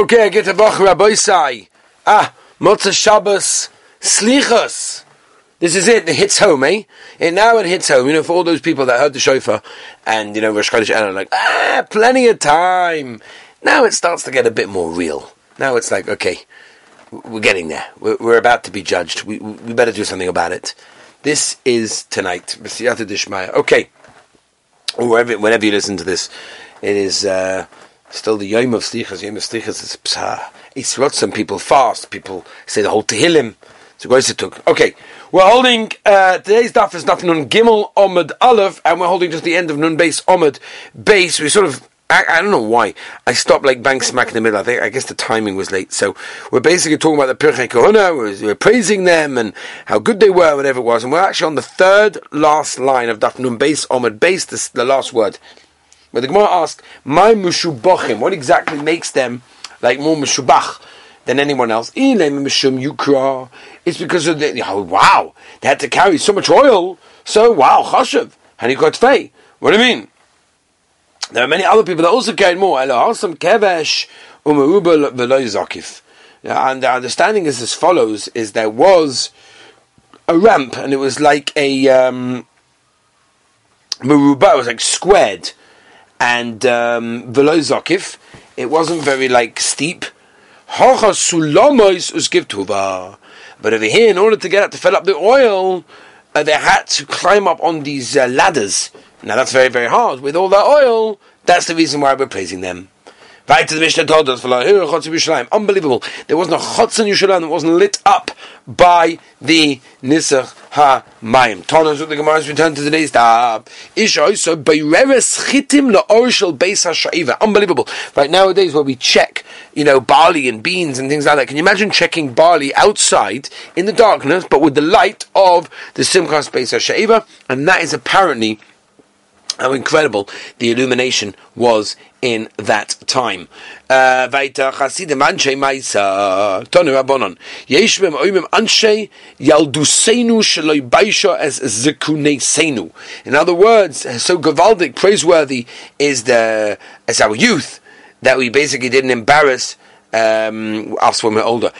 Okay, I get a Bach Rabbi Sai. Ah, Motzah Shabbos, Slichas. This is it. It hits home, eh? And now it hits home. You know, for all those people that heard the shofar and, you know, Rosh Chodesh are like, ah, plenty of time. Now it starts to get a bit more real. Now it's like, okay, we're getting there. We're, we're about to be judged. We, we better do something about it. This is tonight. Okay. Wherever, whenever you listen to this, it is uh, still the Yom of Slichas. Yom of Slichas is Psah. It's some people fast. People say the whole Tehillim. So it took. Okay, we're holding uh, today's daf is daf Nun Gimel Omid Aleph, and we're holding just the end of Nun Base Omid Base. We sort of I, I, don't know why I stopped like bang smack in the middle. I think I guess the timing was late. So we're basically talking about the Pirchei Kahuna. We're, we're, praising them and how good they were, whatever it was. And we're actually on the third last line of Daf Nun Base Omid Base, the, the last word. Where the Gemara asks, "My mushubochim, what exactly makes them like more mushubach?" than anyone else. It's because of the, oh, wow, they had to carry so much oil. So, wow, chashav. Hanikot fei. What do you mean? There are many other people that also carried more. And the understanding is as follows, is there was a ramp, and it was like a um, meruba, it was like squared, and um, it wasn't very like steep, but over here, in order to get out to fill up the oil, uh, they had to climb up on these uh, ladders. Now that's very, very hard. With all that oil, that's the reason why we're praising them. Unbelievable. There wasn't a chotz in Yerushalayim that wasn't lit up by the Nisach HaMayim. Tonos with the Gemara's return to today's daf. Ish also Beireres Chitim La'orshel Beis HaSha'iva. Unbelievable. Right nowadays where we check, you know, barley and beans and things like that. Can you imagine checking barley outside in the darkness, but with the light of the Simchas Beis HaSha'iva? And that is apparently how incredible the illumination was in that time. Uh. In other words, so gavaldic, praiseworthy is the as our youth that we basically didn't embarrass um, us when we're older.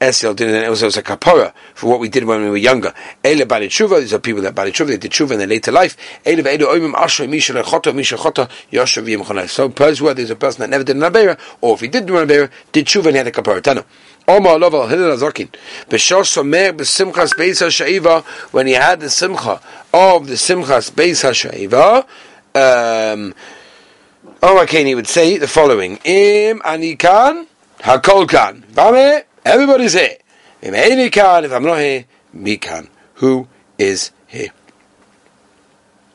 Esel did it it was a kapara for what we did when we were younger. Ele bali tshuva, these are people that bali tshuva, they did tshuva in their later life. Ele ve'elu oimim asher misha lechoto, misha choto, yosher v'yim chonai. So Persword is a person that never did an abera, or if he did do an abera, did tshuva and he had a kapara. Tano. Omar Lova Hillel Azokin. B'shos Somer b'simchas beis ha'sha'iva, when he had the simcha of the simchas beis ha'sha'iva, um, Omar Kane, he would say the following, Im anikan hakol kan. Bame Everybody's here. If I'm not here, me can. Who is here?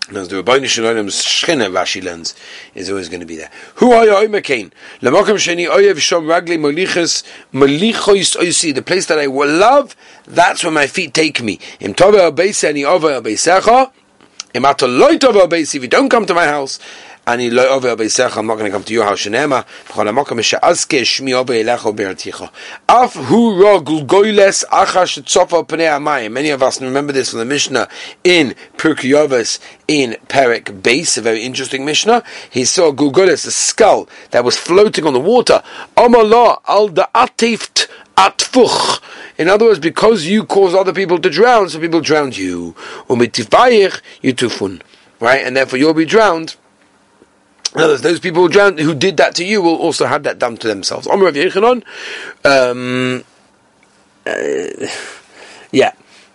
The Rabbi Shalom's Shchina Rashi learns is always going to be there. Who are you, Oimakein? Lamokim Sheni Oyev Shom Ragli. The place that I will love, that's where my feet take me. Im Tove. Im. If you don't come to my house, ani lo over beisecha, I'm not going to come to your house, shenema, b'chol amokom she'azke shmi over elecho be'erticha. Af hu ro gulgoyles achash. Many of us remember this from the Mishnah in Perkyovis in Perik Base, a very interesting Mishnah. He saw gulgoyles, a skull that was floating on the water. Omala al da'ativt atfuch. In other words, because you cause other people to drown, so people drowned you. Umitifayich yutufun. Right? And therefore you'll be drowned. In other words, those people who, drowned, who did that to you will also have that done to themselves. Omer of Yechanon, um, uh, yeah,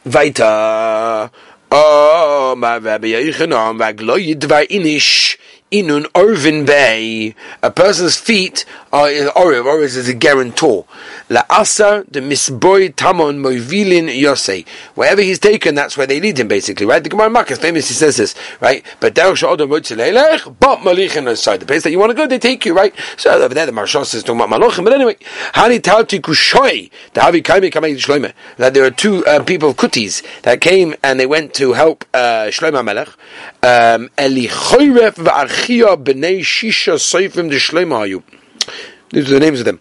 Vaita, oh, my Rabbi Yechanon, Vagloy Dvar Inun Orvin Bay. A person's feet are Oriv. Oriv is a guarantor. La Asa de Misboy Tamon Moivilin Yosei. Wherever he's taken, that's where they lead him, basically, right? The Gemara Makkah famously says this, right? But but Malichin aside. The place that you want to go, they take you, right? So over there, the Marshal is talking about Malachim. But anyway, Hani Tauti Kushoi, the Havi Kaimi Kamei Shloime. That there are two uh, people of Kutis that came and they went to help uh, Shloime Melech. Um, Eli Choyref V'Archia B'nei Shisha Seifim De Shloime Hayu. These are the names of them.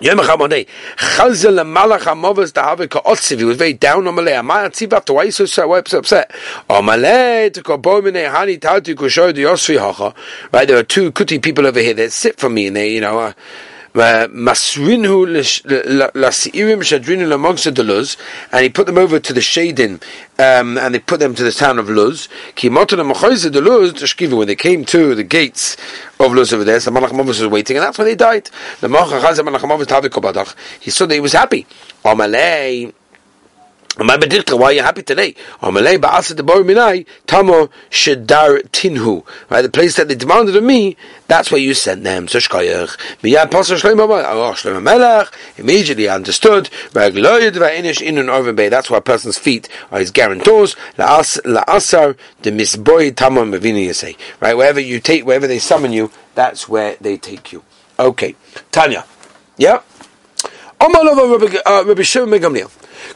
He was very down on Malay. Amar Tziv after why so upset? On Malay to Hani Yosri Hacha. Right, there are two Kuti people over here that sit for me, and they, you know. Uh, Masrinhu lasi'irim shadrinu amongst the Luz, and he put them over to the Shadin, um, and they put them to the town of Luz. Ki motan the Luz, when they came to the gates of Luz over there, so Malach was waiting, and that's when they died. The Malach He saw that he was happy. Amalei. My bedikta, why are you happy today? Amalei ba'asa debor minai tamo shedar tinhu. Right, the place that they demanded of me, that's where you sent them. So shkoyach. Miyad pasor shloim oh shloim melech. Immediately understood. Ragloyed va'inish inun orvin bay. That's why a person's feet are his guarantors. La'asar de misboy tamo mevini say. Right, wherever you take, wherever they summon you, that's where they take you. Okay, Tanya. Yeah. Uh, Rabbi Shimon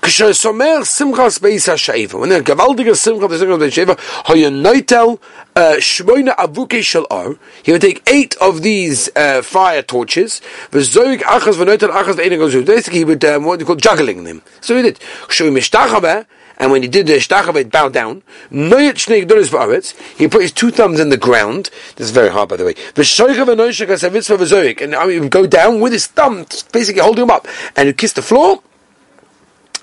Megamliel. When der gewaltige Simchas ben Sheva, hoye noitel he would take eight of these uh, fire torches, Basically, he would, um, what they call juggling them. So he did. Shmoy mishtachava, and when he did the it bowed down. He put his two thumbs in the ground. This is very hard, by the way. And I mean, he would go down with his thumb, basically holding him up, and he kissed the floor,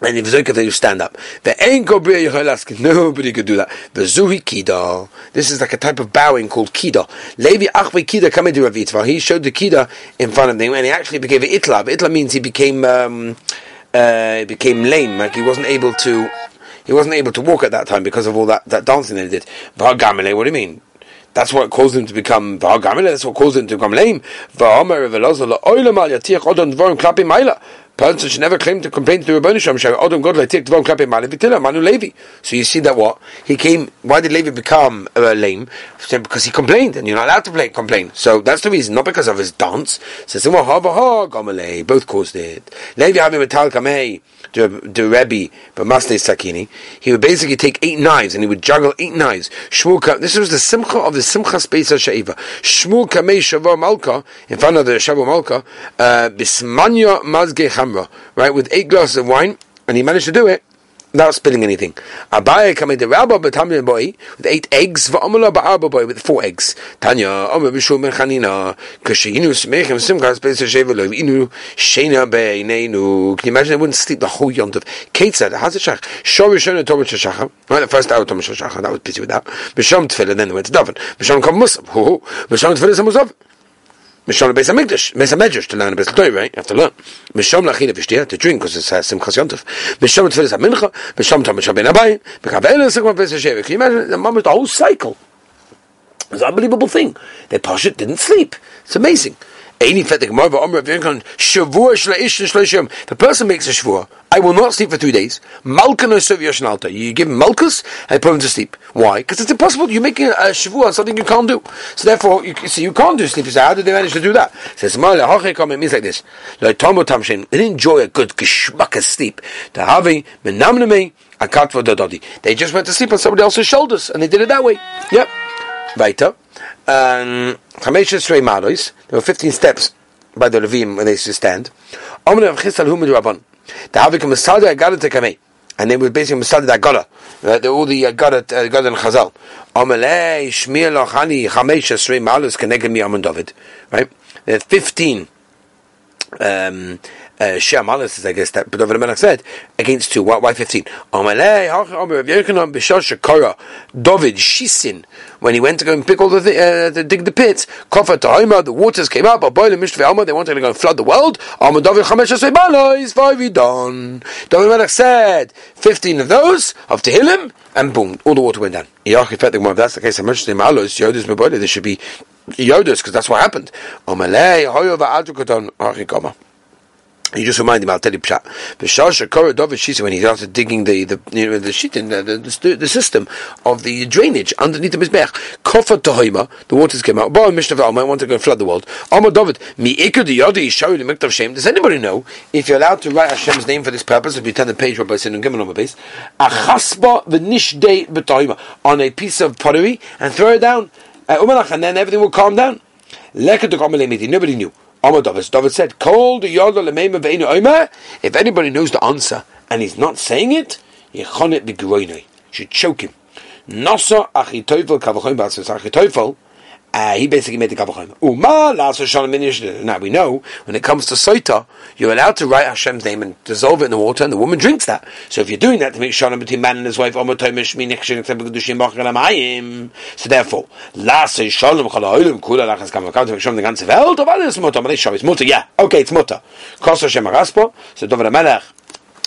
and if Zoika, you stand up. The ain't Nobody could do that. The Zuhi Kida. This is like a type of bowing called Kida. Levi Achvi Kida Kamedu Ravitva. He showed the Kida in front of them, and he actually became Itla. Itla means he became um, uh, became lame, like he wasn't able to he wasn't able to walk at that time because of all that, that dancing that he did. Vagamele, what do you mean? That's what caused him to become Vagamele, that's what caused him to become lame. Vahamar Velazala Oilamal Yatiach Odon Dvorim Klapi Maila person should never claim to complain to the Rebbeinu Shem Odom God take Dvom Klape Male Vitila Manu Levi. So you see that what he came. Why did Levi become uh, lame? Because he complained, and you're not allowed to play, complain. So that's the reason, not because of his dance. Says both caused it. Levi having metal kamei the Rebbe, but Masne Sakini, he would basically take eight knives and he would juggle eight knives. Shmuel, this was the simcha of the simcha space of Shaiva. Shmuel Kamei Shavor Malka, in front of the Shavor Malka, uh, Bismanya Mazge Chamra, right, with eight glasses of wine, and he managed to do it without spilling anything. Abaye coming to Rabba Batamil boy with eight eggs, Va'amula Ba'arba boy with four eggs. Tanya, Omer Bishul Ben Chanina, Kashinu Smechem Simchas Beis Shevelo, Inu Shena Be'inenu. Can you imagine they wouldn't sleep the whole yont Kate said, how's it shach? Shor Rishon and. Right, the first hour Tomah Shachar, that was busy with that. Bisham Tfilah, then they went to Daven. Bisham Kom Musab, Bisham Tfilah Samuzab. Mishon Beis Hamikdash, Beis Hamedrash to learn a bit of right? You have to learn. Mishon Lachina Vishtia to drink because it's uh, Simchas Yontif. Mishon Tfilis HaMincha, Mishon Tam Mishon Ben Abayim, Bekavel Sikma Beis Hashem. Can you imagine the moment the whole cycle? It's an unbelievable thing. They Pashat didn't sleep. It's amazing. The person makes a shvur, I will not sleep for three days. You give him malchus and put him to sleep. Why? Because it's impossible. You're making a shvur on something you can't do. So therefore, you, so you can't do sleep. You say, how did they manage to do that? It it means like this. They didn't enjoy a good geshmaka sleep. They just went to sleep on somebody else's shoulders and they did it that way. Yep. Weiter. Um, there were 15 steps by the Levim when they used to stand. And they were basically Masada Agada. Uh, all the Agada, Agada and Chazal. Amalei, Shmir Lochani, Chamesh Esrei Malus, Keneged Mi Amon David. Right? There are 15 um, uh, Shem I guess that but David Melech said against two. Why, why fifteen? David Shisin when he went to go and pick all the uh, to dig the pits. Kofar Tahima, the waters came up. Aboilim Mishve Alma, they wanted to go and flood the world. Amar David Chamesh is five done. David Melech said fifteen of those of Tehillim, and boom, all the water went down. If that's the case, I mentioned in my body. there should be Yodas because that's what happened. You just remind him, I'll tell you pshat. When he started digging the, the, you know, the shit in the, the, the, system of the drainage underneath the Mizbech. Kofa Tohima, the waters came out. Bo Mishnah Alma, want to go flood the world. Amar David, Mi Yodi, show the Miktav Shem. Does anybody know if you're allowed to write Hashem's name for this purpose, if you turn the page Rabbi Sin and give on the base, Achasba v'nishdei b'tohima, on a piece of pottery and throw it down. Uh, and then everything will calm down. Nobody knew. David, David said, Call the. If anybody knows the answer and he's not saying it, should choke him. Nasa Achitoifel Kavachim Batzis Achitoifel uh, he basically made the. Uma Now we know when it comes to Soita, you're allowed to write Hashem's name and dissolve it in the water, and the woman drinks that. So if you're doing that to make Shalom between man and his wife, so therefore, the ganze Welt, yeah, okay, it's Mutter. So Dovid HaMelech,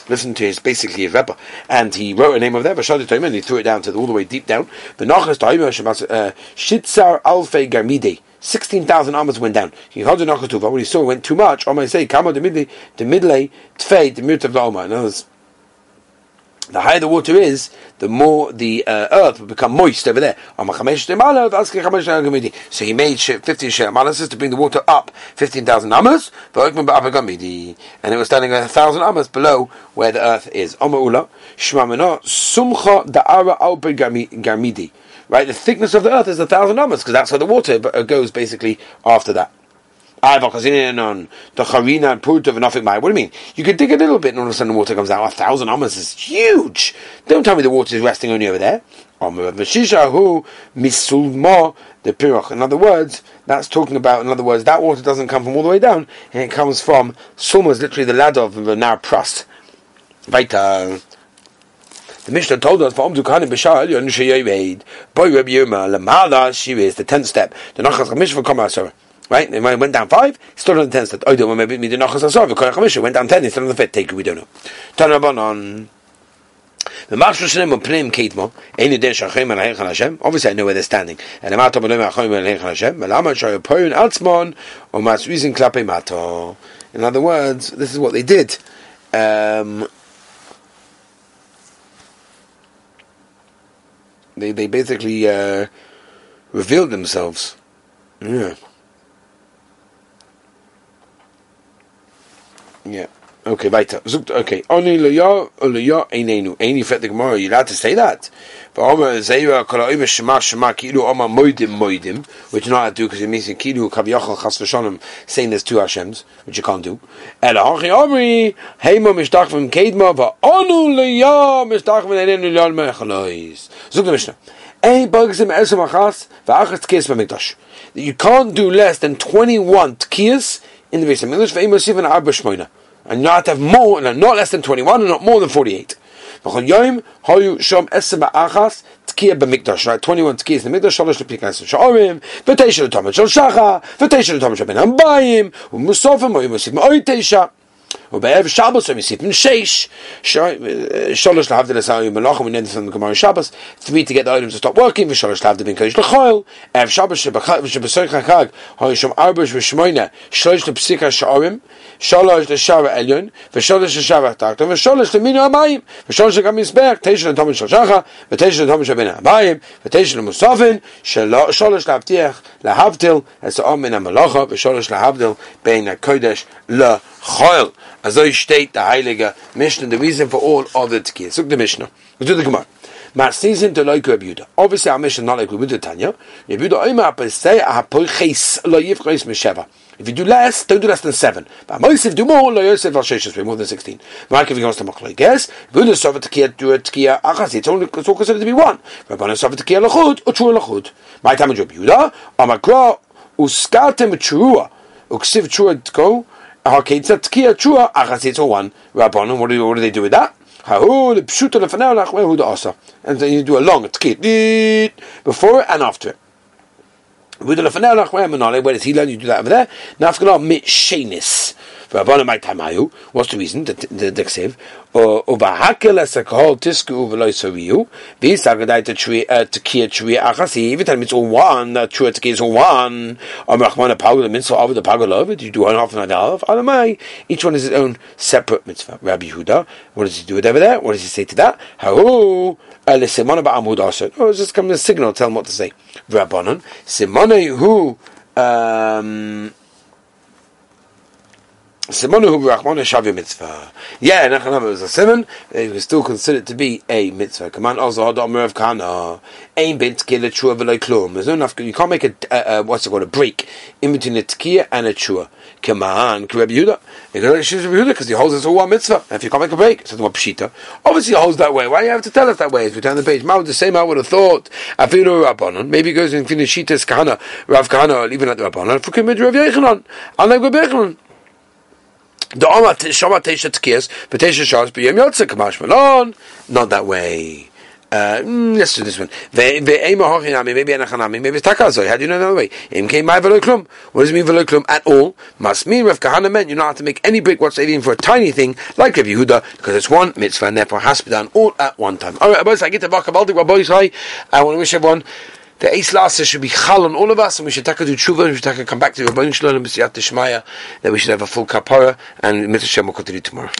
listened to his basically his Rebbe, and he wrote a name of there, Vashadi and he threw it down to the, all the way deep down. The Nachas Toimer uh, Shitzar Alfei Garmide. 16,000 amas went down. He the but when he saw it went too much, might say, Kama the midlay, the midlay, tfei, the of the Oma. In other words, the higher the water is, the more the uh, earth will become moist over there. So he made 15 shemalasis to bring the water up 15,000 amas, and it was standing a thousand amas below where the earth is. Right, the thickness of the earth is a thousand amas because that's where the water goes basically after that. What do you mean? You could dig a little bit and all of a sudden the water comes out. A thousand amas is huge. Don't tell me the water is resting only over there. The piruch. In other words, that's talking about. In other words, that water doesn't come from all the way down, and it comes from sulma is literally the ladder of the narrow prust. Weiter. The Mishnah told us, "Va'om dukanim b'shar elyon sheyeveid." Boy Rabbi Yirma lemala shivis the tenth step. The nachas chamishva kama Right? It went down five, stood on the ten step. Oh, maybe maybe the nachas v'koyach chamisha went down ten, he stood on the fifth. Take it, we don't know. Tanabanon. Obviously, I know where they're standing. And. In other words, this is what they did. Um, they they basically uh, revealed themselves. Yeah. Yeah. Okay, weiter. Sucht, okay. Oni leya, leya einenu. Eini fet the Gemara. You're allowed to say that. But Omer Zeira kol ha'omer shema shema kilu Omer moidim moidim, which you're not allowed to do because it means kilu kaviyachal chas v'shonim saying there's two Hashems, which you can't do. Ela hachi Omri heimo mishtach v'm kedma v'onu leya mishtach v'm einenu le'al mechalois. Sucht the Mishnah. Ein bagzim esem achas v'achas tkiyas v'mikdash. You can't do less than 21 tkiyas in the Beis HaMikdash v'eimosiv an arba shmoina and not have more, and not less than 21, and not more than 48. Right, 21 tkiyas in the mikdash, shalosh lepikas sha'orim, v'teisha l'tomad shal shacha, v'teisha l'tomad shal ben hambayim, u'musofim, u'yimusim oy teisha or Be'ev Shabbos, or Misipin Sheish, Sholosh uh, Lahavdil Asari Melachim, we know this from the Gemara Shabbos, three to get the items to stop working, Visholosh Lahavdil bin Kodesh L'choil, Ev Shabbos, Shebesoy Chakag, Hoyishom Arbosh Vishmoina, Sholosh Lepsika Sha'orim, Sholosh Leshara Elyon, Visholosh Leshara Takton, Visholosh Lemino Amayim, Visholosh Legam Yisberg, Teish Lentomin Shoshacha, V'teish Lentomin Shabin Abayim, V'teish Lemusofin, Sholosh Lahavdiach, Lahavdil, Asa'om Min HaMelacha, V'sholosh Lahavdil Ben HaKodesh L'choil. As I state, the heilige Mishnah, the reason for all other tkiyas. Look the Mishnah. We do the Gemara. Mar Marsisin to loiku Abuda. Obviously, our mission not like Abuda Tanya. Abuda oima apesei ahapoiches lo yivchois mesheva. If you do less, don't do less than seven. But if you do more, lo yosef al sheshes, more than sixteen. Mark if he goes to Machloy Ges, Buddha sover do a tekiya achas, it's only it's all considered to be one. Rabbana sover tekiya lachud, or true lachud. My time in Abuda, amakra, uskatem trua, uksiv trua tko, one. Rabbanon, what do, what do they do with that? And then you do a long tkit before and after where does he learn? You do that over there. Nafkala mit shenis. Rabbanu my tamayu. What's the reason? that The the, the ksev. Uvahakel esakol tisku uveloy soriyu. V'isagadai to tree eh, to kia tree achasi. Every time it's all one, that tree to kia is all one. Am rachmana pagul the mitzvah of the pagul over. Do you do one half and another half? Alamai. Each one is its own separate mitzvah. Rabbi Yehuda, what does he do with over there? What does he say to that? Hahu. Eh, uh, the simon about amud also. Oh, it's just coming a signal. Tell him what to say. Rabbanon. Simone who. Um, Simonu hu Rachmana Shavya mitzvah. Yeah, Nechanam was a simon. It was still considered to be a mitzvah. Command also Hadam of Kana. Ain bint kila chua klum. There's no enough. You can't make a what's it called a break in between a tkiya and a chua. Command Rabbi Yehuda. Because he holds us all one mitzvah. If you can't make a break, so what pshita. Obviously, he holds that way. Why do you have to tell us that way? As we turn the page, Mao the same. I would have thought. Afilu Rabbanon. Maybe he goes in finish shitas kahana, Rav kahana, even at the Rabbanon. For Kimid Rav Yechanan. I'll go. The. Not that way. Uh, mm, let's do this one. Maybe maybe. How do you know that way? What does it mean at all? Must mean Rav Kahana meant you're not have to make any brick whatsoever even for a tiny thing like Rav Yehuda because it's one mitzvah and therefore has to be done all at one time. All right. I want to wish everyone the Eis Lasa should be chal on all of us, and we should take a do tshuva, and we should take a come back to the Rabbanim Shalom, that we should have a full kapara, and Mitzvah Shem will continue tomorrow.